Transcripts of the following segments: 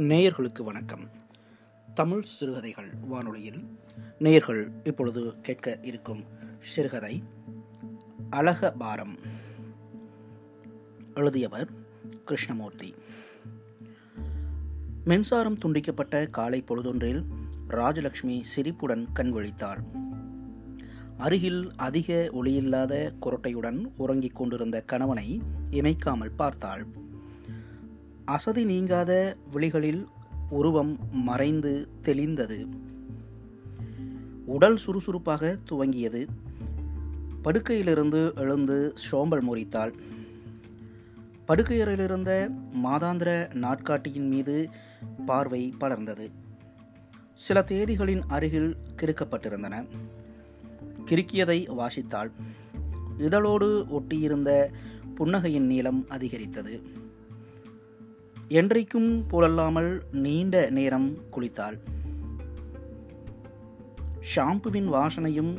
நேயர்களுக்கு வணக்கம். தமிழ் சிறுகதைகள் வானொலியில் நேயர்கள் இப்பொழுது கேட்க இருக்கும் சிறுகதை அழக பாரம். எழுதியவர் கிருஷ்ணமூர்த்தி. மின்சாரம் துண்டிக்கப்பட்ட காலை பொழுதொன்றில் ராஜலட்சுமி சிரிப்புடன் கண் விழித்தாள். அருகில் அதிக ஒளியில்லாத குரட்டையுடன் உறங்கிக் கொண்டிருந்த கணவனை இமைக்காமல் பார்த்தாள். அசதி நீங்காத விழிகளில் உருவம் மறைந்து தெளிந்தது. உடல் சுறுசுறுப்பாக துவங்கியது. படுக்கையிலிருந்து எழுந்து சோம்பல் முறித்தாள். படுக்கையறையிலிருந்த மாதாந்திர நாட்காட்டியின் மீது பார்வை படர்ந்தது. சில தேதிகளின் அருகில் கிறுக்கப்பட்டிருந்தன. கிறுக்கியதை வாசித்தாள். இதழோடு ஒட்டியிருந்த புன்னகையின் நீளம் அதிகரித்தது. என்றைக்கும் போலல்லாமல் நீண்ட நேரம் குளித்தாள். ஷாம்புவின் வாசனையும்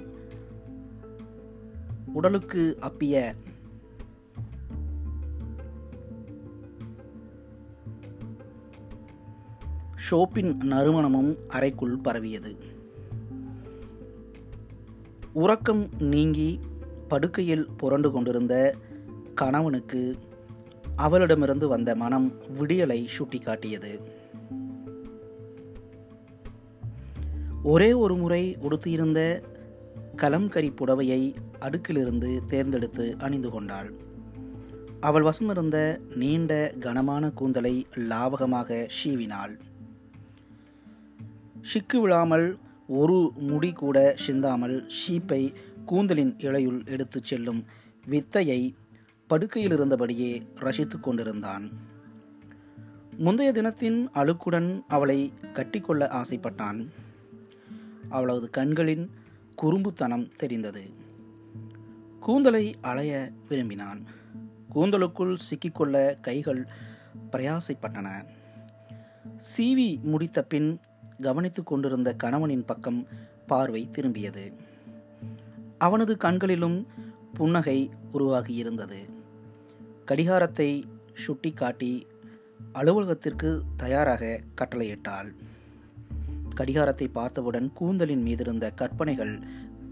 உடலுக்கு அப்பிய ஷோப்பின் நறுமணமும் அறைக்குள் பரவியது. உறக்கம் நீங்கி படுக்கையில் புரண்டு கொண்டிருந்த கணவனுக்கு அவளிடமிருந்து வந்த மனம் விடியலை சுட்டிக்காட்டியது. ஒரே ஒரு முறை உடுத்தியிருந்த கலம்கரி புடவையை அடுக்கிலிருந்து தேர்ந்தெடுத்து அணிந்து கொண்டாள். அவள் வசமிருந்த நீண்ட கனமான கூந்தலை லாவகமாக சீவினாள். சிக்கு விழாமல் ஒரு முடி கூட சிந்தாமல் ஷீப்பை கூந்தலின் இழையுள் எடுத்துச் செல்லும் வித்தையை படுக்கையில் இருந்தபடியே ரசித்து கொண்டிருந்தான். முந்தைய தினத்தின் அழுக்குடன் அவளை கட்டிக்கொள்ள ஆசைப்பட்டான். அவளது கண்களின் குறும்புத்தனம் தெரிந்தது. கூந்தலை அலைய விரும்பினான். கூந்தலுக்குள் சிக்கிக்கொள்ள கைகள் பிரயாசைப்பட்டன. சீவி முடித்த பின் கவனித்துக் கொண்டிருந்த கணவனின் பக்கம் பார்வை திரும்பியது. அவனது கண்களிலும் புன்னகை உருவாகியிருந்தது. கடிகாரத்தை சுட்டி காட்டி அலுவலகத்திற்கு தயாராக கட்டளையிட்டாள். கடிகாரத்தை பார்த்தவுடன் கூந்தலின் மீதிருந்த கற்பனைகள்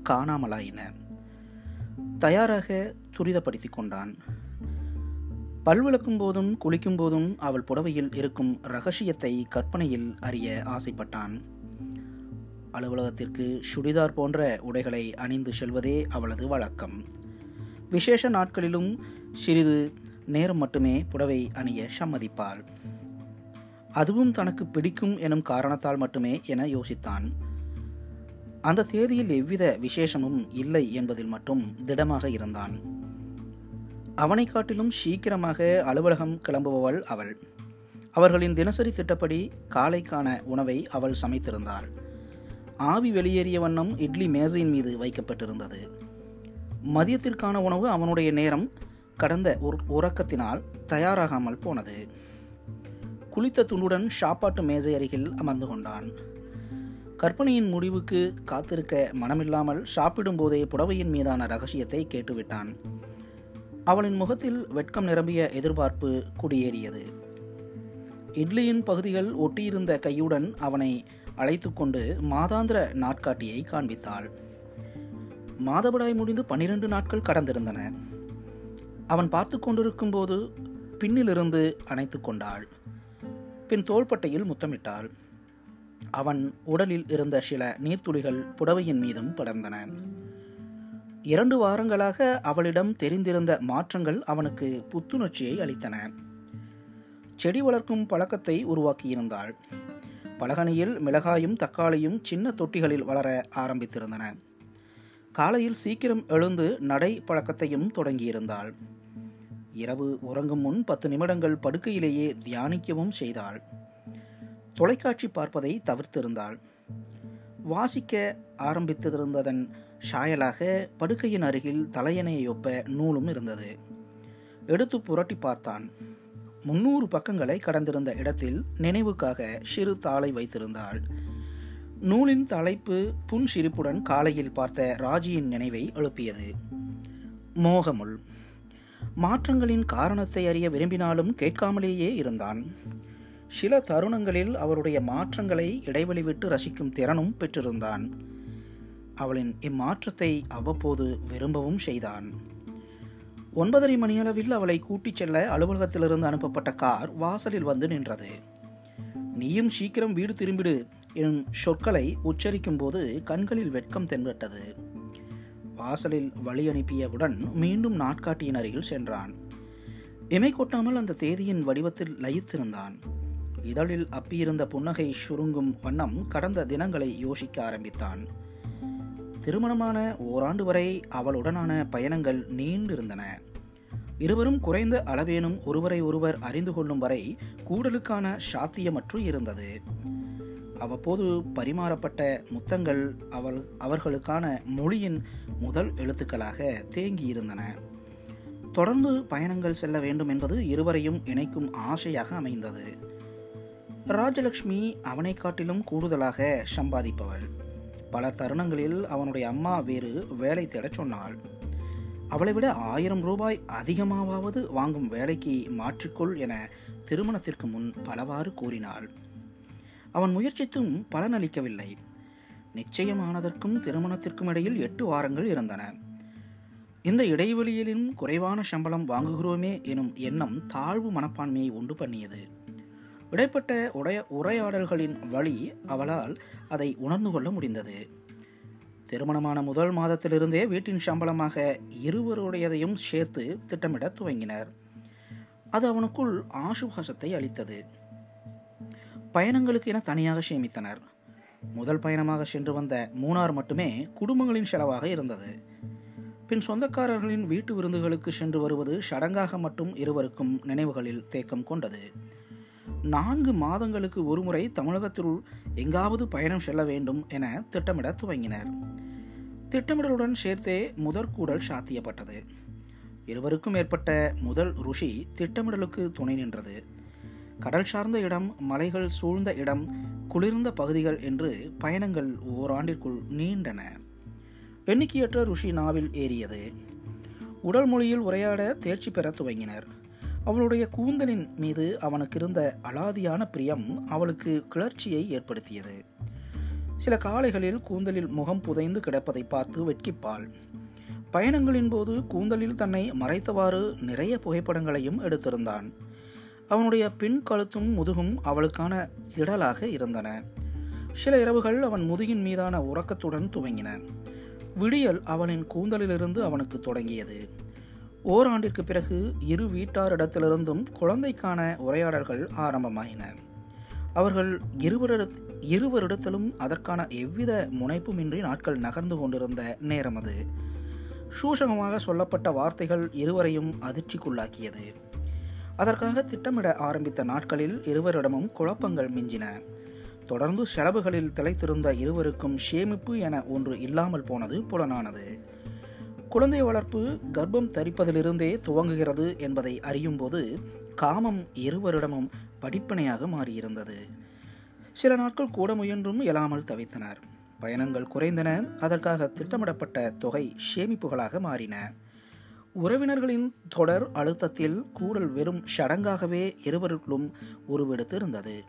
காணாமலாயின. தயாராக துரிதப்படுத்திக் கொண்டான். பல்விளக்கும் போதும் குளிக்கும் போதும் அவள் புடவையில் இருக்கும் ரகசியத்தை கற்பனையில் அறிய ஆசைப்பட்டான். அலுவலகத்திற்கு சுடிதார் போன்ற உடைகளை அணிந்து செல்வதே அவளது வழக்கம். விசேஷ நாட்களிலும் சிறிது நேரம் மட்டுமே புடவை அணிய சம்மதிப்பாள். அதுவும் தனக்கு பிடிக்கும் எனும் காரணத்தால் மட்டுமே என யோசித்தான். அந்த தேதியில் எவ்வித விசேஷமும் இல்லை என்பதில் மட்டும் திடமாக இருந்தான். அவனை காட்டிலும் சீக்கிரமாக அலுவலகம் கிளம்புபவள் அவள். அவர்களின் தினசரி திட்டப்படி காலைக்கான உணவை அவள் சமைத்திருந்தாள். ஆவி வெளியேறிய வண்ணம் இட்லி மேசையின் மீது வைக்கப்பட்டிருந்தது. மதியத்திற்கான உணவு அவனுடைய நேரம் கடந்த உறக்கத்தினால் தயாராகாமல் போனது. குளித்த துண்டுடன் சாப்பாட்டு மேஜை அருகில் அமர்ந்து கொண்டான். கற்பனையின் முடிவுக்கு காத்திருக்க மனமில்லாமல் சாப்பிடும் போதே புடவையின் மீதான ரகசியத்தை கேட்டுவிட்டான். அவளின் முகத்தில் வெட்கம் நிரம்பிய எதிர்பார்ப்பு குடியேறியது. இட்லியின் பகுதிகள் ஒட்டியிருந்த கையுடன் அவனை அழைத்து கொண்டு மாதாந்திர நாட்காட்டியை காண்பித்தாள். மாதவிடாய் முடிந்து பன்னிரண்டு நாட்கள் கடந்திருந்தன. அவன் பார்த்து கொண்டிருக்கும் போது பின்னிலிருந்து அணைத்து கொண்டாள். பின் தோள்பட்டையில் முத்தமிட்டாள். அவன் உடலில் இருந்த சில நீர்த்துளிகள் புடவையின் மீதும் படர்ந்தன. இரண்டு வாரங்களாக அவளிடம் தெரிந்திருந்த மாற்றங்கள் அவனுக்கு புத்துணர்ச்சியை அளித்தன. செடி வளர்க்கும் பழக்கத்தை உருவாக்கியிருந்தாள். பலகனியில் மிளகாயும் தக்காளியும் சின்ன தொட்டிகளில் வளர ஆரம்பித்திருந்தன. காலையில் சீக்கிரம் எழுந்து நடை பழக்கத்தையும் தொடங்கியிருந்தாள். இரவு உறங்கும் முன் பத்து நிமிடங்கள் படுக்கையிலேயே தியானிக்கவும் செய்தாள். தொலைக்காட்சி பார்ப்பதை தவிர்த்திருந்தாள். வாசிக்க ஆரம்பித்திருந்ததன் சாயலாக படுக்கையின் அருகில் தலையணையொப்ப நூலும் இருந்தது. எடுத்து புரட்டி பார்த்தான். முன்னூறு பக்கங்களை கடந்திருந்த இடத்தில் நினைவுக்காக சிறு தாளை வைத்திருந்தாள். நூலின் தலைப்பு புன் சிரிப்புடன் காலையில் பார்த்த ராஜியின் நினைவை எழுப்பியது. மோகமுள். மாற்றங்களின் காரணத்தை அறிய விரும்பினாலும் கேட்காமலேயே இருந்தான். சில தருணங்களில் அவருடைய மாற்றங்களை இடைவெளி விட்டு ரசிக்கும் திறனும் பெற்றிருந்தான். அவளின் இம்மாற்றத்தை அவ்வப்போது விரும்பவும் செய்தான். ஒன்பதரை மணியளவில் அவளை கூட்டிச் செல்ல அலுவலகத்திலிருந்து அனுப்பப்பட்ட கார் வாசலில் வந்து நின்றது. நீயும் சீக்கிரம் வீடு திரும்பிடு எனும் சொற்களை உச்சரிக்கும் போது கண்களில் வெட்கம் தென்பட்டது. வாசலில் வழி அனுப்பியவுடன் மீண்டும் நாட்காட்டியின் அருகில் சென்றான். இமை கொட்டாமல் அந்த தேதியின் வடிவத்தில் லயித்திருந்தான். இதழில் அப்பியிருந்த புன்னகை சுருங்கும் வண்ணம் கடந்த தினங்களை யோசிக்க ஆரம்பித்தான். திருமணமான ஓராண்டு வரை அவளுடனான பயணங்கள் நீண்டிருந்தன. இருவரும் குறைந்த அளவேனும் ஒருவரை ஒருவர் அறிந்து கொள்ளும் வரை கூடலுக்கான சாத்தியமற்று இருந்தது. அவ்வப்போது பரிமாறப்பட்ட முத்தங்கள் அவள் அவர்களுக்கான மொழியின் முதல் எழுத்துக்களாக தேங்கியிருந்தன. தொடர்ந்து பயணங்கள் செல்ல வேண்டும் என்பது இருவரையும் இணைக்கும் ஆசையாக அமைந்தது. ராஜலட்சுமி அவனை காட்டிலும் கூடுதலாக சம்பாதிப்பவள். பல தருணங்களில் அவனுடைய அம்மா வேறு வேலை தேடச் சொன்னாள். அவளை விட ஆயிரம் ரூபாய் அதிகமாவது வாங்கும் வேலைக்கு மாற்றிக்கொள் என திருமணத்திற்கு முன் பலவாறு கூறினாள். அவன் முயற்சித்தும் பலனளிக்கவில்லை. நிச்சயமானதற்கும் திருமணத்திற்கும் இடையில் எட்டு வாரங்கள் இருந்தன. இந்த இடைவெளியிலும் குறைவான சம்பளம் வாங்குகிறோமே எனும் எண்ணம் தாழ்வு மனப்பான்மையை உண்டு பண்ணியது. இடைப்பட்ட உடைய உரையாடல்களின் வழி அவளால் அதை உணர்ந்து கொள்ள முடிந்தது. திருமணமான முதல் மாதத்திலிருந்தே வீட்டின் சம்பளமாக இருவருடையதையும் சேர்த்து திட்டமிட துவங்கினர். அது அவனுக்குள் ஆசுவாசத்தை அளித்தது. பயணங்களுக்கு என தனியாக சேமித்தனர். முதல் பயணமாக சென்று வந்த மூணார் மட்டுமே குடும்பங்களின் செலவாக இருந்தது. பின் சொந்தக்காரர்களின் வீட்டு விருந்துகளுக்கு சென்று வருவது சடங்காக மட்டும் இருவருக்கும் நினைவுகளில் தேக்கம் கொண்டது. நான்கு மாதங்களுக்கு ஒருமுறை தமிழகத்திற்குள் எங்காவது பயணம் செல்ல வேண்டும் என திட்டமிட துவங்கினர். திட்டமிடலுடன் சேர்த்தே முதற்கூடல் சாத்தியப்பட்டது. இருவருக்கும் ஏற்பட்ட முதல் ருஷி திட்டமிடலுக்கு துணை நின்றது. கடல் சார்ந்த இடம் மலைகள் சூழ்ந்த இடம் குளிர்ந்த பகுதிகள் என்று பயணங்கள் ஓராண்டிற்குள் நீண்டன. எண்ணிக்கையற்ற ருஷி நாவில் ஏறியது. உடல் மொழியில் உரையாட தேர்ச்சி பெற துவங்கினர். அவளுடைய கூந்தலின் மீது அவனுக்கு இருந்த அலாதியான பிரியம் அவளுக்கு கிளர்ச்சியை ஏற்படுத்தியது. சில காலைகளில் கூந்தலில் முகம் புதைந்து கிடப்பதை பார்த்து வெட்கிப்பாள். பயணங்களின் போது கூந்தலில் தன்னை மறைத்தவாறு நிறைய புகைப்படங்களையும் எடுத்திருந்தான். அவனுடைய பின் கழுத்தும் முதுகும் அவளுக்கான திடலாக இருந்தன. சில இரவுகள் அவன் முதுகின் மீதான உறக்கத்துடன் துவங்கின. விடியல் அவனின் கூந்தலிலிருந்து அவனுக்கு தொடங்கியது. ஓராண்டிற்கு பிறகு இரு வீட்டாரிடத்திலிருந்தும் குழந்தைக்கான உரையாடல்கள் ஆரம்பமாயின. அவர்கள் இருவரிட இருவரிடத்திலும் அதற்கான எவ்வித முனைப்புமின்றி நாட்கள் நகர்ந்து கொண்டிருந்த நேரம் அது. சூசகமாக சொல்லப்பட்ட வார்த்தைகள் இருவரையும் அதிர்ச்சிக்குள்ளாக்கியது. அதற்காக திட்டமிட ஆரம்பித்த நாட்களில் இருவரிடமும் குழப்பங்கள் மிஞ்சின. தொடர்ந்து செலவுகளில் திளைத்திருந்த இருவருக்கும் சேமிப்பு என ஒன்று இல்லாமல் போனது புலனானது. குழந்தை வளர்ப்பு கர்ப்பம் தரிப்பதிலிருந்தே துவங்குகிறது என்பதை அறியும்போது காமம் இருவரிடமும் படிப்பனையாக மாறியிருந்தது. சில நாட்கள் கூட முயன்றும் இயலாமல் தவித்தனர். பயணங்கள் குறைந்தன அதற்காக திட்டமிடப்பட்ட தொகை சேமிப்புகளாக மாறின. உறவினர்களின் தொடர் அழுத்தத்தில் கூடல் வெறும் ஷடங்காகவே இருவருக்குள்ளும் உருவெடுத்து இருந்தது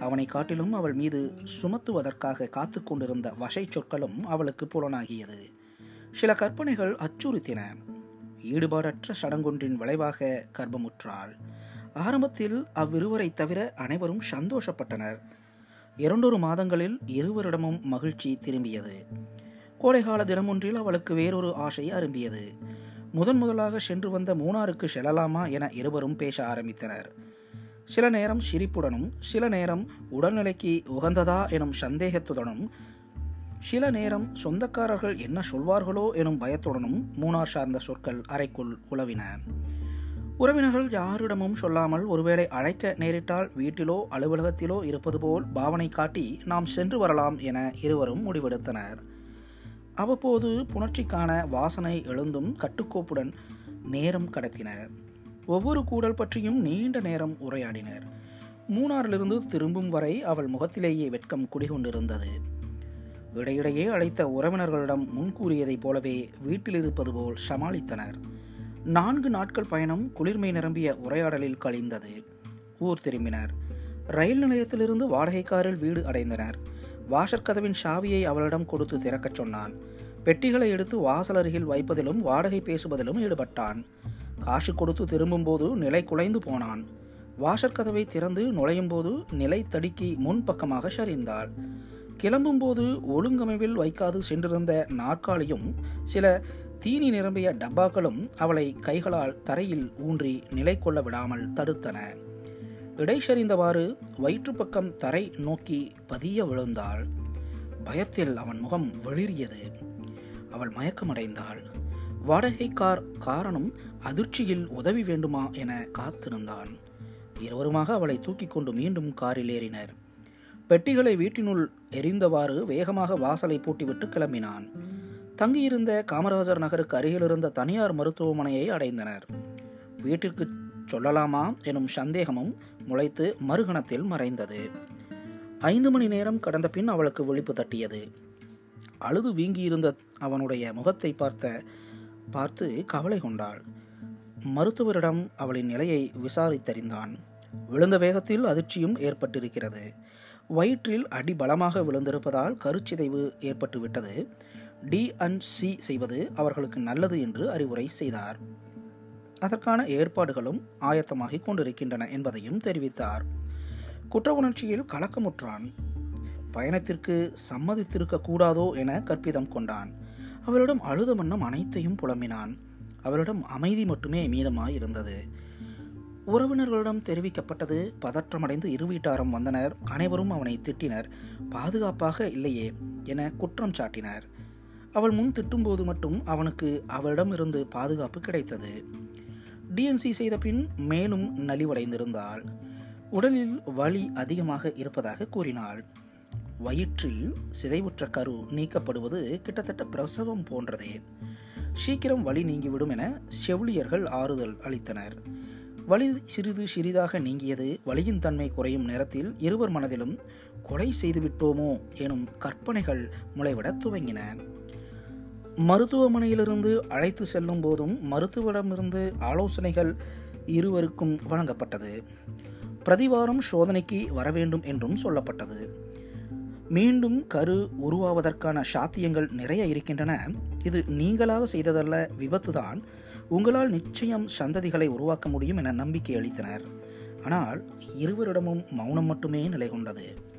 அவனை காட்டிலும் அவள் மீது சுமத்துவதற்காக காத்து கொண்டிருந்த வசை சொற்களும் அவளுக்கு புலனாகியது. சில கற்பனைகள் அச்சுறுத்தின. ஈடுபாடற்ற சடங்கொன்றின் விளைவாக கர்ப்பமுற்றாள். ஆரம்பத்தில் அவ்விருவரை தவிர அனைவரும் சந்தோஷப்பட்டனர். இரண்டொரு மாதங்களில் இருவரிடமும் மகிழ்ச்சி திரும்பியது. கோடைகால தினமொன்றில் அவளுக்கு வேறொரு ஆசை அரும்பியது. முதன் முதலாக சென்று வந்த மூணாருக்கு செல்லலாமா என இருவரும் பேச ஆரம்பித்தனர். சில நேரம் சிரிப்புடனும் சில நேரம் உடல்நிலைக்கு உகந்ததா எனும் சந்தேகத்துடனும் சில நேரம் சொந்தக்காரர்கள் என்ன சொல்வார்களோ எனும் பயத்துடனும் மூணார் சார்ந்த சொற்கள் அறைக்குள் உளவின உறவினர்கள் யாரிடமும் சொல்லாமல் ஒருவேளை அழைக்க நேரிட்டால் வீட்டிலோ அலுவலகத்திலோ இருப்பது போல் பாவனை காட்டி நாம் சென்று வரலாம் என இருவரும் முடிவெடுத்தனர். அவ்வப்போது புணர்ச்சிக்கான வாசனை எழுந்தும் கட்டுக்கோப்புடன் நேரம் கடத்தினர். ஒவ்வொரு கூடல் பற்றியும் நீண்ட நேரம் உரையாடினர். மூணாறிலிருந்து திரும்பும் வரை அவள் முகத்திலேயே வெட்கம் குடிகொண்டிருந்தது. இடையிடையே அழைத்த உறவினர்களிடம் முன்கூறியதைப் போலவே வீட்டில் இருப்பது போல் சமாளித்தனர். நான்கு நாட்கள் பயணம் குளிர்மை நிரம்பிய உரையாடலில் கழிந்தது. ஊர் திரும்பினர். ரயில் நிலையத்திலிருந்து வாடகைக்காரில் வீடு அடைந்தனர். வாசற் கதவின் சாவியை அவளிடம் கொடுத்து திறக்கச் சொன்னான். பெட்டிகளை எடுத்து வாசல் அருகில் வைப்பதிலும் வாடகை பேசுவதிலும் ஈடுபட்டான். காசு கொடுத்து திரும்பும்போது நிலை குலைந்து போனான். வாசற் கதவை திறந்து நுழையும் போது நிலை தடுக்கி முன்பக்கமாக சரிந்தாள். கிளம்பும்போது ஒழுங்கமைவில் வைக்காது சென்றிருந்த நாற்காலியும் சில தீனி நிரம்பிய டப்பாக்களும் அவளை கைகளால் தரையில் ஊன்றி நிலை கொள்ள விடாமல் தடுத்தன. இடைசறிந்தவாறு வயிற்றுப்பக்கம் தரை நோக்கி பதிய விழுந்தாள். பயத்தில் அவன் முகம் வெளிரியது அவள் மயக்கமடைந்தாள். வாடகை கார் காரணம் அதிர்ச்சியில் உதவி வேண்டுமா என காத்திருந்தான். இருவருமாக அவளை தூக்கி கொண்டு மீண்டும் காரில் ஏறினர். பெட்டிகளை வீட்டினுள் எரிந்தவாறு வேகமாக வாசலை பூட்டிவிட்டு கிளம்பினான். தங்கியிருந்த காமராஜர் நகருக்கு அருகிலிருந்த தனியார் மருத்துவமனையை அடைந்தனர். வீட்டிற்கு சொல்லலாமா எனும் சந்தேகமும் முளைத்து மறுகணத்தில் மறைந்தது. ஐந்து மணி நேரம் கடந்த பின் அவளுக்கு விழிப்பு தட்டியது. அழுது வீங்கியிருந்த அவனுடைய முகத்தை பார்த்த பார்த்து கவலை கொண்டாள். மருத்துவரிடம் அவளின் நிலையை விசாரித்தறிந்தான். விழுந்த வேகத்தில் அதிர்ச்சியும் ஏற்பட்டிருக்கிறது. வயிற்றில் அடி பலமாக விழுந்திருப்பதால் கருச்சிதைவு ஏற்பட்டுவிட்டது. டி அண்ட் சி செய்வது அவர்களுக்கு நல்லது என்று அறிவுரை செய்தார். அதற்கான ஏற்பாடுகளும் ஆயத்தமாகிக் கொண்டிருக்கின்றன என்பதையும் தெரிவித்தார். குற்ற உணர்ச்சியில் கலக்கமுற்றான். பயணத்திற்கு சம்மதித்திருக்க கூடாதோ என கற்பிதம் கொண்டான். அவளிடம் அழுத வண்ணம் அனைத்தையும் புலம்பினான். அவளிடம் அமைதி மட்டுமே மீதமாயிருந்தது. உறவினர்களிடம் தெரிவிக்கப்பட்டது பதற்றமடைந்து இரு வீட்டாரும் வந்தனர். அனைவரும் அவனை திட்டினர். பாதுகாப்பாக இல்லையே என குற்றம் சாட்டினர். அவள் முன் திட்டும்போது மட்டும் அவனுக்கு அவளிடமிருந்து பாதுகாப்பு கிடைத்தது. டிஎன்சி செய்த பின் மேலும் நலிவடைந்திருந்தாள். உடலில் வலி அதிகமாக இருப்பதாக கூறினாள். வயிற்றில் சிதைவுற்ற கரு நீக்கப்படுவது கிட்டத்தட்ட பிரசவம் போன்றதே. சீக்கிரம் வலி நீங்கிவிடும் என செவிலியர்கள் ஆறுதல் அளித்தனர். வலி சிறிது சிறிதாக நீங்கியது வலியின் தன்மை குறையும் நேரத்தில் இருவர் மனதிலும் கொலை செய்துவிட்டோமோ? எனும் கற்பனைகள் முளைவிடத் துவங்கின. மருத்துவமனையிலிருந்து அழைத்து செல்லும் போதும் மருத்துவரிடமிருந்து ஆலோசனைகள் இருவருக்கும் வழங்கப்பட்டது. பிரதிவாரம் சோதனைக்கு வர வேண்டும் என்றும் சொல்லப்பட்டது. மீண்டும் கரு உருவாவதற்கான சாத்தியங்கள் நிறைய இருக்கின்றன. இது நீங்களாக செய்ததல்ல விபத்துதான். உங்களால் நிச்சயம் சந்ததிகளை உருவாக்க முடியும் என நம்பிக்கை அளித்தனர். ஆனால் இருவரிடமும் மௌனம் மட்டுமே நிலை கொண்டது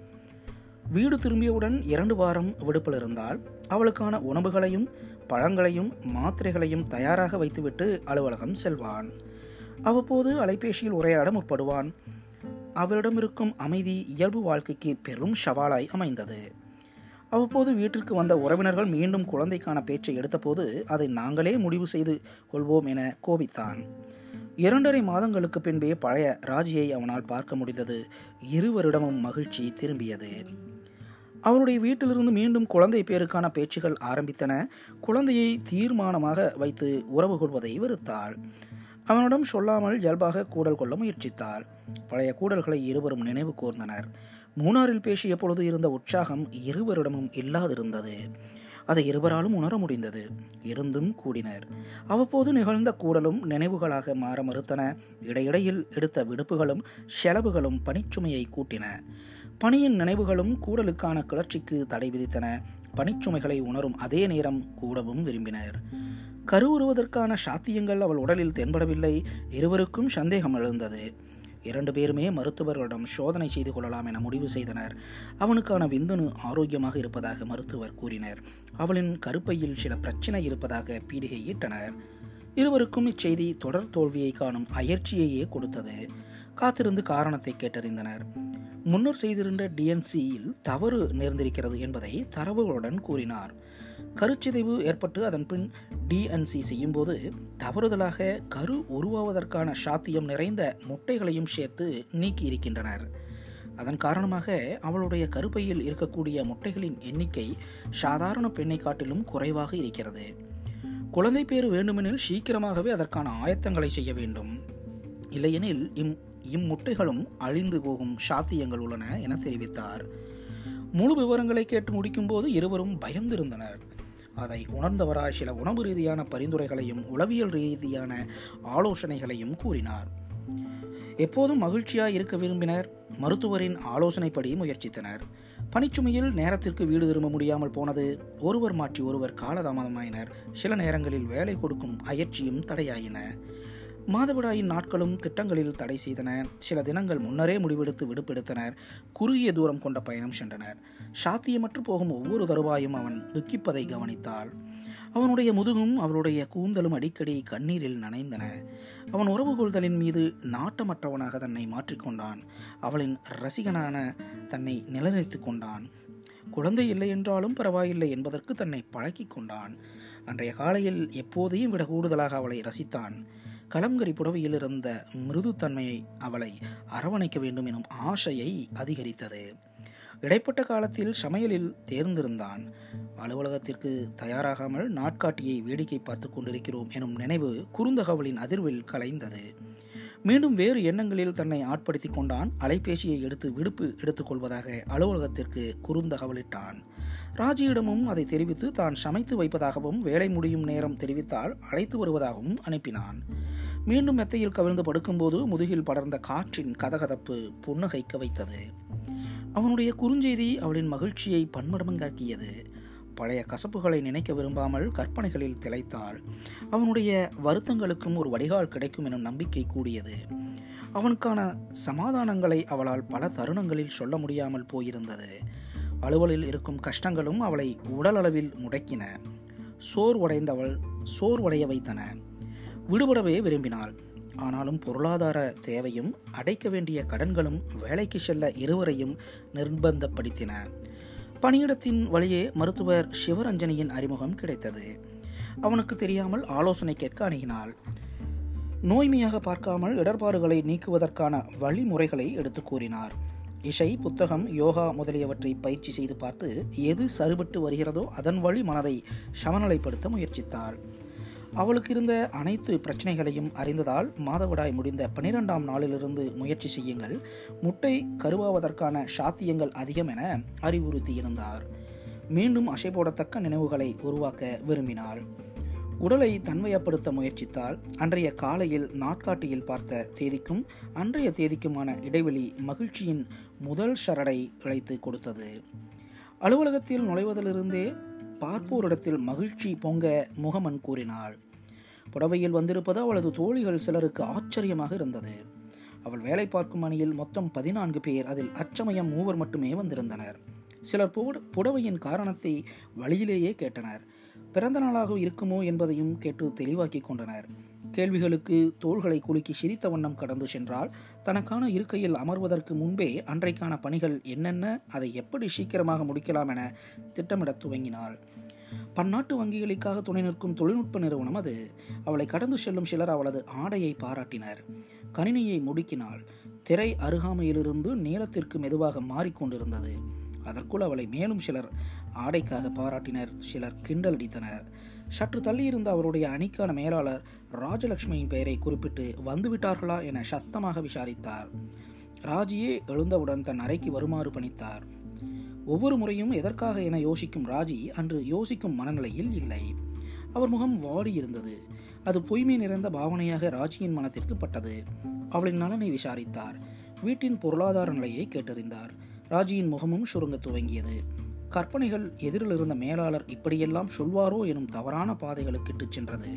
வீடு திரும்பியவுடன் இரண்டு வாரம் விடுப்பில் இருந்தால் அவளுக்கான உணவுகளையும் பழங்களையும் மாத்திரைகளையும் தயாராக வைத்துவிட்டு அலுவலகம் செல்வான் அவ்வப்போது அலைபேசியில் உரையாட முற்படுவான். அவளிடம் இருக்கும் அமைதி இயல்பு வாழ்க்கைக்கு பெரும் சவாலாய் அமைந்தது. அவ்வப்போது வீட்டிற்கு வந்த உறவினர்கள் மீண்டும் குழந்தைக்கான பேச்சை எடுத்தபோது அதை நாங்களே முடிவு செய்து கொள்வோம் என கோபித்தான். இரண்டரை மாதங்களுக்கு பின்பே பழைய ராஜியை அவனால் பார்க்க முடிந்தது. இருவரிடமும் மகிழ்ச்சி திரும்பியது. அவருடைய வீட்டிலிருந்து மீண்டும் குழந்தை பேருக்கான பேச்சுகள் ஆரம்பித்தன. குழந்தையை தீர்மானமாக வைத்து உறவு கொள்வதை வெறுத்தாள். அவனிடம் சொல்லாமல் இயல்பாக கூடல் கொள்ள முயற்சித்தாள். பழைய கூடல்களை இருவரும் நினைவு கூர்ந்தனர். மூணாரில் பேசிய பொழுது இருந்த உற்சாகம் இருவரிடமும் இல்லாதிருந்தது. அதை இருவராலும் உணர முடிந்தது. இருந்தும் கூடினர். அவ்வப்போது நிகழ்ந்த கூடலும் நினைவுகளாக மாற மறுத்தன. இடையிடையில் எடுத்த விடுப்புகளும் செலவுகளும் பணிச்சுமையை கூட்டின. பணியின் நினைவுகளும் கூடலுக்கான கிளர்ச்சிக்கு தடை விதித்தன. பணிச்சுமைகளை உணரும் அதே நேரம் கூடவும் விரும்பினர். கருவுறுவதற்கான சாத்தியங்கள் அவள் உடலில் தென்படவில்லை. இருவருக்கும் சந்தேகம் எழுந்தது. இரண்டு பேருமே மருத்துவர்களிடம் சோதனை செய்து கொள்ளலாம் என முடிவு செய்தனர். அவனுக்கான விந்துணு ஆரோக்கியமாக இருப்பதாக மருத்துவர் கூறினர். அவளின் கருப்பையில் சில பிரச்சனை இருப்பதாக பீடிகை ஈட்டனர் இருவருக்கும் இச்செய்தி தொடர் தோல்வியை காணும் அயற்சியையே கொடுத்தது. காத்திருந்து காரணத்தை கேட்டறிந்தனர். முன்னர் செய்திருந்த டிஎன்சியில் தவறு நேர்ந்திருக்கிறது என்பதை தரவுகளுடன் கூறினார். கருச்சிதைவு ஏற்பட்டு அதன் பின் டிஎன்சி செய்யும்போது தவறுதலாக கரு உருவாவதற்கான சாத்தியம் நிறைந்த முட்டைகளையும் சேர்த்து நீக்கி இருக்கின்றனர் அதன் காரணமாக அவளுடைய கருப்பையில் இருக்கக்கூடிய முட்டைகளின் எண்ணிக்கை சாதாரண பெண்ணை காட்டிலும் குறைவாக இருக்கிறது. குழந்தை பேறு வேண்டுமெனில் சீக்கிரமாகவே அதற்கான ஆயத்தங்களை செய்ய வேண்டும். இல்லையெனில் இம் இம்முட்டைகளும் அழிந்து போகும் சாத்தியங்கள் உள்ளன என தெரிவித்தார். முழு விவரங்களை கேட்டு முடிக்கும்போது இருவரும் பயந்திருந்தனர். அதை உணர்ந்தவராய் சில உணவு ரீதியான பரிந்துரைகளையும் உளவியல் ரீதியான ஆலோசனைகளையும் கூறினார். எப்போதும் மகிழ்ச்சியாய் இருக்க விரும்பினர். மருத்துவரின் ஆலோசனைப்படி முயற்சித்தனர். பனிச்சுமையில் நேரத்திற்கு வீடு திரும்ப முடியாமல் போனது ஒருவர் மாற்றி ஒருவர் காலதாமதமாயினர். சில நேரங்களில் வேலை கொடுக்கும் அயற்சியும் தடையாயின. மாதவிடாயின் நாட்களும் திட்டங்களில் தடை செய்தன. சில தினங்கள் முன்னரே முடிவெடுத்து விடுப்பெடுத்தனர் குறுகிய தூரம் கொண்ட பயணம் சென்றனர். சாத்தியமற்று போகும் ஒவ்வொரு தருவாயும் அவன் துக்கிப்பதை கவனித்தாள். அவனுடைய முதுகும் அவளுடைய கூந்தலும் அடிக்கடி கண்ணீரில் நனைந்தன. அவன் உறவு கொள்தலின் மீது நாட்டமற்றவனாக தன்னை மாற்றிக்கொண்டான் அவளின் ரசிகனான தன்னை நிலைநிறுத்திக் கொண்டான். குழந்தை இல்லை என்றாலும் பரவாயில்லை என்பதற்கு தன்னை பழக்கிக் கொண்டான். அன்றைய காலையில் எப்போதையும் விட கூடுதலாக அவளை ரசித்தான். கலம்கரி புடவையில் இருந்த மிருதுத்தன்மையை அவளை அரவணைக்க வேண்டும் எனும் ஆசையை அதிகரித்தது. இடைப்பட்ட காலத்தில் சமையலில் தேர்ந்திருந்தான். அலுவலகத்திற்கு தயாராகாமல் நாட்காட்டியை வேடிக்கை பார்த்து கொண்டிருக்கிறோம் எனும் நினைவு குறுந்தகவலின் அதிர்வில் கலைந்தது. மீண்டும் வேறு எண்ணங்களில் தன்னை ஆட்படுத்தி கொண்டான். அலைபேசியை எடுத்து விடுப்பு எடுத்துக்கொள்வதாக அலுவலகத்திற்கு குறுந்தகவலிட்டான் ராஜியிடமும் அதை தெரிவித்து தான் சமைத்து வைப்பதாகவும் வேலை முடியும் நேரம் தெரிவித்தால் அழைத்து வருவதாகவும் அனுப்பினான். மீண்டும் மெத்தையில் கவிழ்ந்து படுக்கும்போது முதுகில் படர்ந்த காற்றின் கதகதப்பு புன்னகைக்க வைத்தது. அவனுடைய குறுஞ்செய்தி அவளின் மகிழ்ச்சியை பன்மடமங்காக்கியது பழைய கசப்புகளை நினைக்க விரும்பாமல் கற்பனைகளில் திளைத்தாள். அவனுடைய வருத்தங்களுக்கும் ஒரு வடிகால் கிடைக்கும் எனும் நம்பிக்கை கூடியது. அவனுக்கான சமாதானங்களை அவளால் பல தருணங்களில் சொல்ல முடியாமல் போயிருந்தது. அலுவலில் இருக்கும் கஷ்டங்களும் அவளை உடலளவில் முடக்கின. சோர்வடைந்தவள் சோர்வடைய வைத்தன. விடுபடவே விரும்பினாள். ஆனாலும் பொருளாதார தேவையும் அடைக்க வேண்டிய கடன்களும் வேலைக்கு செல்ல இருவரையும் நிர்பந்தப்படுத்தின. பணியிடத்தின் வழியே மருத்துவர் சிவரஞ்சனியின் அறிமுகம் கிடைத்தது. அவனுக்கு தெரியாமல் ஆலோசனை கேட்க அணுகினாள். நோய்மையாக பார்க்காமல் இடர்பாடுகளை நீக்குவதற்கான வழிமுறைகளை எடுத்து கூறினார். இசை புத்தகம் யோகா முதலியவற்றை பயிற்சி செய்து பார்த்து எது சரிபட்டு வருகிறதோ அதன் வழி மனதை சமநிலைப்படுத்த முயற்சித்தாள். அவளுக்கு இருந்த அனைத்து பிரச்சனைகளையும் அறிந்ததால் மாதவிடாய் முடிந்த பனிரெண்டாம் நாளிலிருந்து முயற்சி செய்யுங்கள். முட்டை கருவாவதற்கான சாத்தியங்கள் அதிகம் என அறிவுறுத்தியிருந்தார். மீண்டும் அசைபோடத்தக்க நினைவுகளை உருவாக்க விரும்பினாள். உடலை தன்மையப்படுத்த முயற்சித்தால் அன்றைய காலையில் நாட்காட்டியில் பார்த்த தேதிக்கும் அன்றைய தேதிக்குமான இடைவெளி மகிழ்ச்சியின் முதல் ஷரடை இழைத்து கொடுத்தது. அலுவலகத்தில் நுழைவதிலிருந்தே பார்ப்போரிடத்தில் மகிழ்ச்சி பொங்க முகமன் கூறினாள். புடவையில் வந்திருப்பது அவளது தோழிகள் சிலருக்கு ஆச்சரியமாக இருந்தது. அவள் வேலை பார்க்கும் அணியில் மொத்தம் பதினான்கு பேர் அதில் அச்சமயம் மூவர் மட்டுமே வந்திருந்தனர். சிலர் புடவையின் காரணத்தை வழியிலேயே கேட்டனர். பிறந்த நாளாக இருக்குமோ என்பதையும் கேட்டு தெளிவாக்கி கொண்டனர். கேள்விகளுக்கு தோள்களை குலுக்கி சிரித்த வண்ணம் கடந்து சென்றால் தனக்கான இருக்கையில் அமர்வதற்கு முன்பே அன்றைக்கான பணிகள் என்னென்ன அதை எப்படி சீக்கிரமாக முடிக்கலாம் என திட்டமிடத் துவங்கினாள். பன்னாட்டு வங்கிகளுக்காக துணை நிற்கும் தொழில்நுட்ப நிறுவனம் அது. அவளை கடந்து செல்லும் சிலர் அவளது ஆடையை பாராட்டினர். கணினியை முடுக்கினால் திரை அருகாமையிலிருந்து நீளத்திற்கு மெதுவாக மாறிக்கொண்டிருந்தது. அதற்குள் அவளை மேலும் சிலர் ஆடைக்காக பாராட்டினர். சிலர் கிண்டல் அடித்தனர். சற்று தள்ளியிருந்த அவருடைய அணிக்கான மேலாளர் ராஜலட்சுமியின் பெயரை குறிப்பிட்டு வந்துவிட்டார்களா என சத்தமாக விசாரித்தார். ராஜியே எழுந்தவுடன் தன் அறைக்கு வருமாறு பணித்தார். ஒவ்வொரு முறையும் எதற்காக என யோசிக்கும் ராஜி அன்று யோசிக்கும் மனநிலையில் இல்லை. அவர் முகம் வாடி இருந்தது. அது பொய்மை நிறைந்த பாவனையாக ராஜியின் மனத்திற்கு பட்டது. அவளின் நலனை விசாரித்தார். வீட்டின் பொருளாதார நிலையை கேட்டறிந்தார். ராஜியின் முகமும் சுருங்க துவங்கியது. கற்பனைகள் எதிரில் இருந்த மேலாளர் இப்படியெல்லாம் சொல்வாரோ எனும் தவறான பாதைகளுக்கு இட்டுச் சென்றது.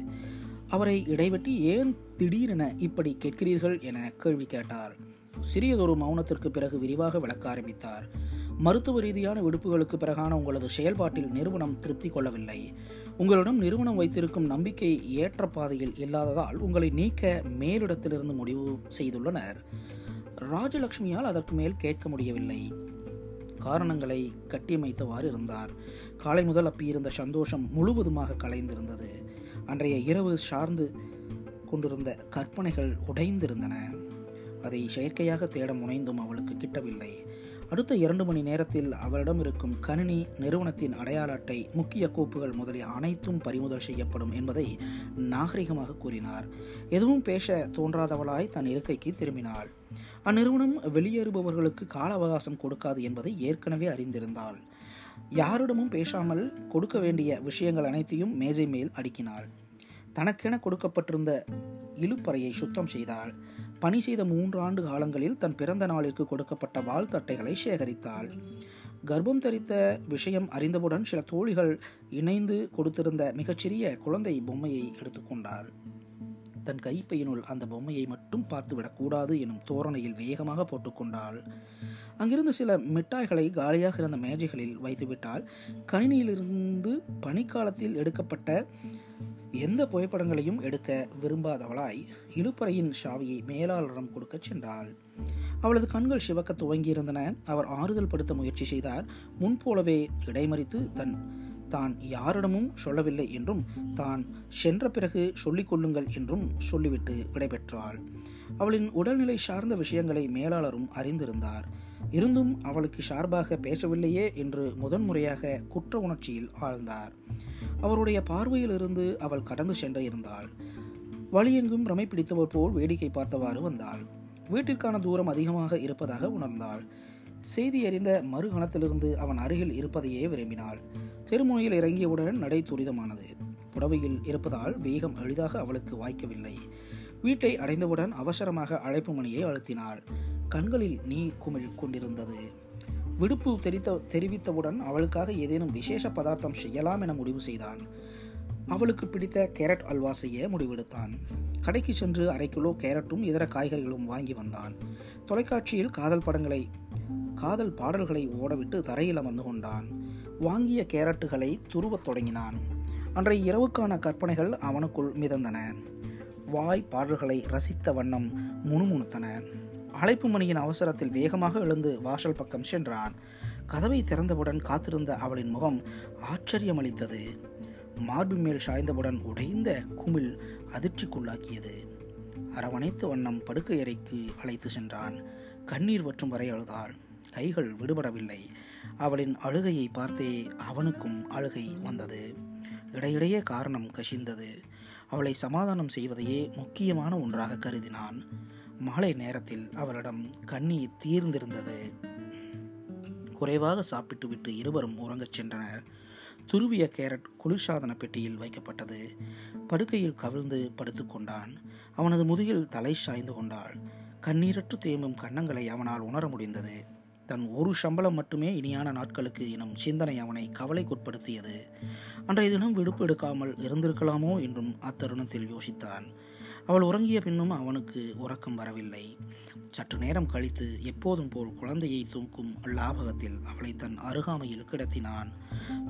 அவரை இடைவெட்டி ஏன் திடீரென இப்படி கேட்கிறீர்கள் என கேள்வி கேட்டார். சிறியதொரு மௌனத்திற்கு பிறகு விரிவாக விளக்க ஆரம்பித்தார். மருத்துவ ரீதியான விடுப்புகளுக்கு பிறகான உங்களது செயல்பாட்டில் நிறுவனம் திருப்தி கொள்ளவில்லை. உங்களிடம் நிறுவனம் வைத்திருக்கும் நம்பிக்கை ஏற்ற பாதையில் இல்லாததால் உங்களை நீக்க மேலிடத்திலிருந்து முடிவு செய்துள்ளனர். ராஜலட்சுமியால் அதற்கு மேல் கேட்க முடியவில்லை. காரணங்களை கட்டியமைத்தவாறு இருந்தார். காலை முதல் அப்பியிருந்த சந்தோஷம் முழுவதுமாக கலைந்திருந்தது. அன்றைய இரவு சார்ந்து கொண்டிருந்த கற்பனைகள் உடைந்திருந்தன. அதை செயற்கையாக தேட முனைந்தும் அவளுக்கு கிட்டவில்லை. அடுத்த இரண்டு மணி நேரத்தில் அவளிடம் இருக்கும் கணினி நிறுவனத்தின் அடையாள அட்டை முக்கிய கோப்புகள் முதலிய அனைத்தும் பறிமுதல் செய்யப்படும் என்பதை நாகரிகமாக கூறினார். எதுவும் பேச தோன்றாதவளாய் தன் இருக்கைக்கு திரும்பினாள். அந்நிறுவனம் வெளியேறுபவர்களுக்கு கால அவகாசம் கொடுக்காது என்பதை ஏற்கனவே அறிந்திருந்தாள். யாரிடமும் பேசாமல் கொடுக்க வேண்டிய விஷயங்கள் அனைத்தையும் மேஜை மேல் அடுக்கினாள். தனக்கென கொடுக்கப்பட்டிருந்த இழுப்பறையை சுத்தம் செய்தாள். பணி செய்த மூன்று ஆண்டு காலங்களில் தன் பிறந்த நாளிற்கு கொடுக்கப்பட்ட வாழ்த்தட்டைகளை சேகரித்தாள். கர்ப்பம் தரித்த விஷயம் அறிந்தவுடன் சில தோழிகள் இணைந்து கொடுத்திருந்த மிகச்சிறிய குழந்தை பொம்மையை எடுத்துக்கொண்டாள் தன் கைப்பையினுள் அந்த பொம்மையை மட்டும் பார்த்துவிடக்கூடாது எனும் தோரணையில் வேகமாக போட்டுக்கொண்டாள் அங்கிருந்து சில மிட்டாய்களை காலியாக இருந்த மேஜைகளில் வைத்துவிட்டால் கணினியிலிருந்து பனிக்காலத்தில் எடுக்கப்பட்ட எந்த புகைப்படங்களையும் எடுக்க விரும்பாதவளாய் இழுப்பறையின் சாவியை மேலாளரிடம் கொடுக்கச் சென்றாள். அவளது கண்கள் சிவக்க துவங்கியிருந்தன. அவர் ஆறுதல் படுத்த முயற்சி செய்தார். முன்போலவே இடைமறித்து தன் தான் யாரிடமும் சொல்லவில்லை என்றும் தான் சென்ற பிறகு சொல்லிக் கொள்ளுங்கள் என்றும் சொல்லிவிட்டு விடைபெற்றாள். அவளின் உடல்நிலை சார்ந்த விஷயங்களை மேலாளரும் அறிந்திருந்தார். இருந்தும் அவளுக்கு சார்பாக பேசவில்லையே என்று முதன்முறையாக குற்ற உணர்ச்சியில் ஆழ்ந்தார். அவருடைய பார்வையிலிருந்து அவள் கடந்து சென்ற இருந்தாள். வழியெங்கும் ரமை பிடித்தவர் போல் வேடிக்கை பார்த்தவாறு வந்தாள். வீட்டிற்கான தூரம் அதிகமாக இருப்பதாக உணர்ந்தாள். செய்தி அறிந்த மறுகணத்திலிருந்து அவன் அருகில் இருப்பதையே விரும்பினாள். தெருமுனையில் இறங்கியவுடன் நடை துரிதமானது. புடவையில் இருப்பதால் வேகம் எளிதாக அவளுக்கு வாய்க்கவில்லை. வீட்டை அடைந்தவுடன் அவசரமாக அழைப்பு மணியை அழுத்தினாள். கண்களில் நீர் குமிழ் கொண்டிருந்தது. விடுப்பு தெரித்த தெரிவித்தவுடன் அவளுக்காக ஏதேனும் விசேஷ பதார்த்தம் செய்யலாம் என முடிவு செய்தான். அவளுக்கு பிடித்த கேரட் அல்வா செய்ய முடிவெடுத்தான். கடைக்கு சென்று அரை கிலோ கேரட்டும் இதர காய்கறிகளும் வாங்கி வந்தான். தொலைக்காட்சியில் காதல் படங்களை காதல் பாடல்களை ஓடவிட்டு தரையில் அமர்ந்து கொண்டான். வாங்கிய கேரட்டுகளை துருவத் தொடங்கினான். அன்றைய இரவுக்கான கற்பனைகள் அவனுக்குள் மிதந்தன. வாய் பாடல்களை ரசித்த வண்ணம் முணுமுணுத்தன. அழைப்பு மணியின் அவசரத்தில் வேகமாக எழுந்து வாசல் பக்கம் சென்றான். கதவை திறந்தவுடன் காத்திருந்த அவளின் முகம் ஆச்சரியமளித்தது. மார்பு மேல் சாய்ந்தவுடன் உடைந்த குமிழ் அதிர்ச்சிக்குள்ளாக்கியது. அரவணைத்த வண்ணம் படுக்கை அறைக்கு அழைத்து சென்றான். கண்ணீர் வற்றும் வரை அழுதாள். கைகள் விடுபடவில்லை. அவளின் அழுகையை பார்த்தே அவனுக்கும் அழுகை வந்தது. இடையிடையே காரணம் கசிந்தது. அவளை சமாதானம் செய்வதையே முக்கியமான ஒன்றாக கருதினான். மாலை நேரத்தில் அவளிடம் கண்ணீர் தீர்ந்திருந்தது. குறைவாக சாப்பிட்டுவிட்டு இருவரும் உறங்கச் சென்றனர். துருவிய கேரட் குளிர்சாதன பெட்டியில் வைக்கப்பட்டது. படுக்கையில் கவிழ்ந்து படுத்துக்கொண்டான் அவனது முதுகில் தலை சாய்ந்து கொண்டாள். கண்ணீரற்று தேம்பும் கன்னங்களை அவனால் உணர முடிந்தது. தன் ஒரு சம்பளம் மட்டுமே இனியான நாட்களுக்கு எனும் சிந்தனை அவனை கவலைக்குட்படுத்தியது. அன்றைய தினம் விடுப்பு எடுக்காமல் இருந்திருக்கலாமோ என்றும் அத்தருணத்தில் யோசித்தான். அவள் உறங்கிய பின்னும் அவனுக்கு உறக்கம் வரவில்லை. சற்று நேரம் கழித்து எப்போதும் போல் குழந்தையை தூக்கும் லாபகத்தில் அவளை தன் அருகாமையில் கிடத்தினான்.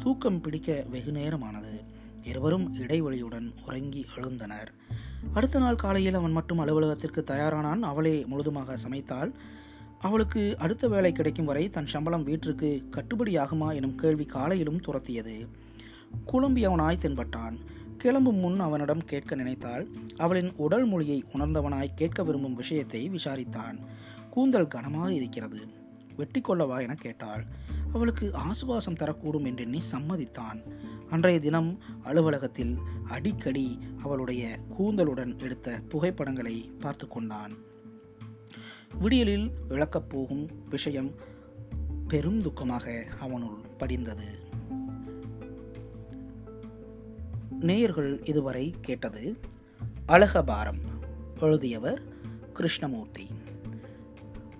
தூக்கம் பிடிக்க வெகு நேரமானது. இருவரும் இடைவெளியுடன் உறங்கி எழுந்தனர். அடுத்த நாள் காலையில் அவன் மட்டும் அலுவலகத்திற்கு தயாரானான். அவளே முழுதுமாக சமைத்தாள். அவளுக்கு அடுத்த வேலை கிடைக்கும் வரை தன் சம்பளம் வீட்டிற்கு கட்டுப்படியாகுமா எனும் கேள்வி காலையிலும் துரத்தியது. குழம்பி அவனாய் தென்பட்டான். கிளம்பும் முன் அவனிடம் கேட்க நினைத்தால் அவளின் உடல் மொழியை உணர்ந்தவனாய் கேட்க விரும்பும் விஷயத்தை விசாரித்தான். கூந்தல் கனமாக இருக்கிறது. வெட்டி கொள்ளவா என கேட்டாள். அவளுக்கு ஆசுவாசம் தரக்கூடும் என்றெண்ணி சம்மதித்தான். அன்றைய தினம் அலுவலகத்தில் அடிக்கடி அவளுடைய கூந்தலுடன் எடுத்த புகைப்படங்களை பார்த்து கொண்டான். விடியலில் இழக்கப் போகும் விஷயம் பெரும் துக்கமாக அவனுள் படிந்தது. நேயர்கள் இதுவரை கேட்டது அழகபாரம் எழுதியவர் கிருஷ்ணமூர்த்தி.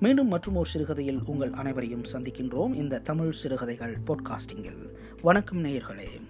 மீண்டும் மற்றும் ஒரு சிறுகதையில் உங்கள் அனைவரையும் சந்திக்கின்றோம். இந்த தமிழ் சிறுகதைகள் பாட்காஸ்டிங்கில் வணக்கம் நேயர்களே.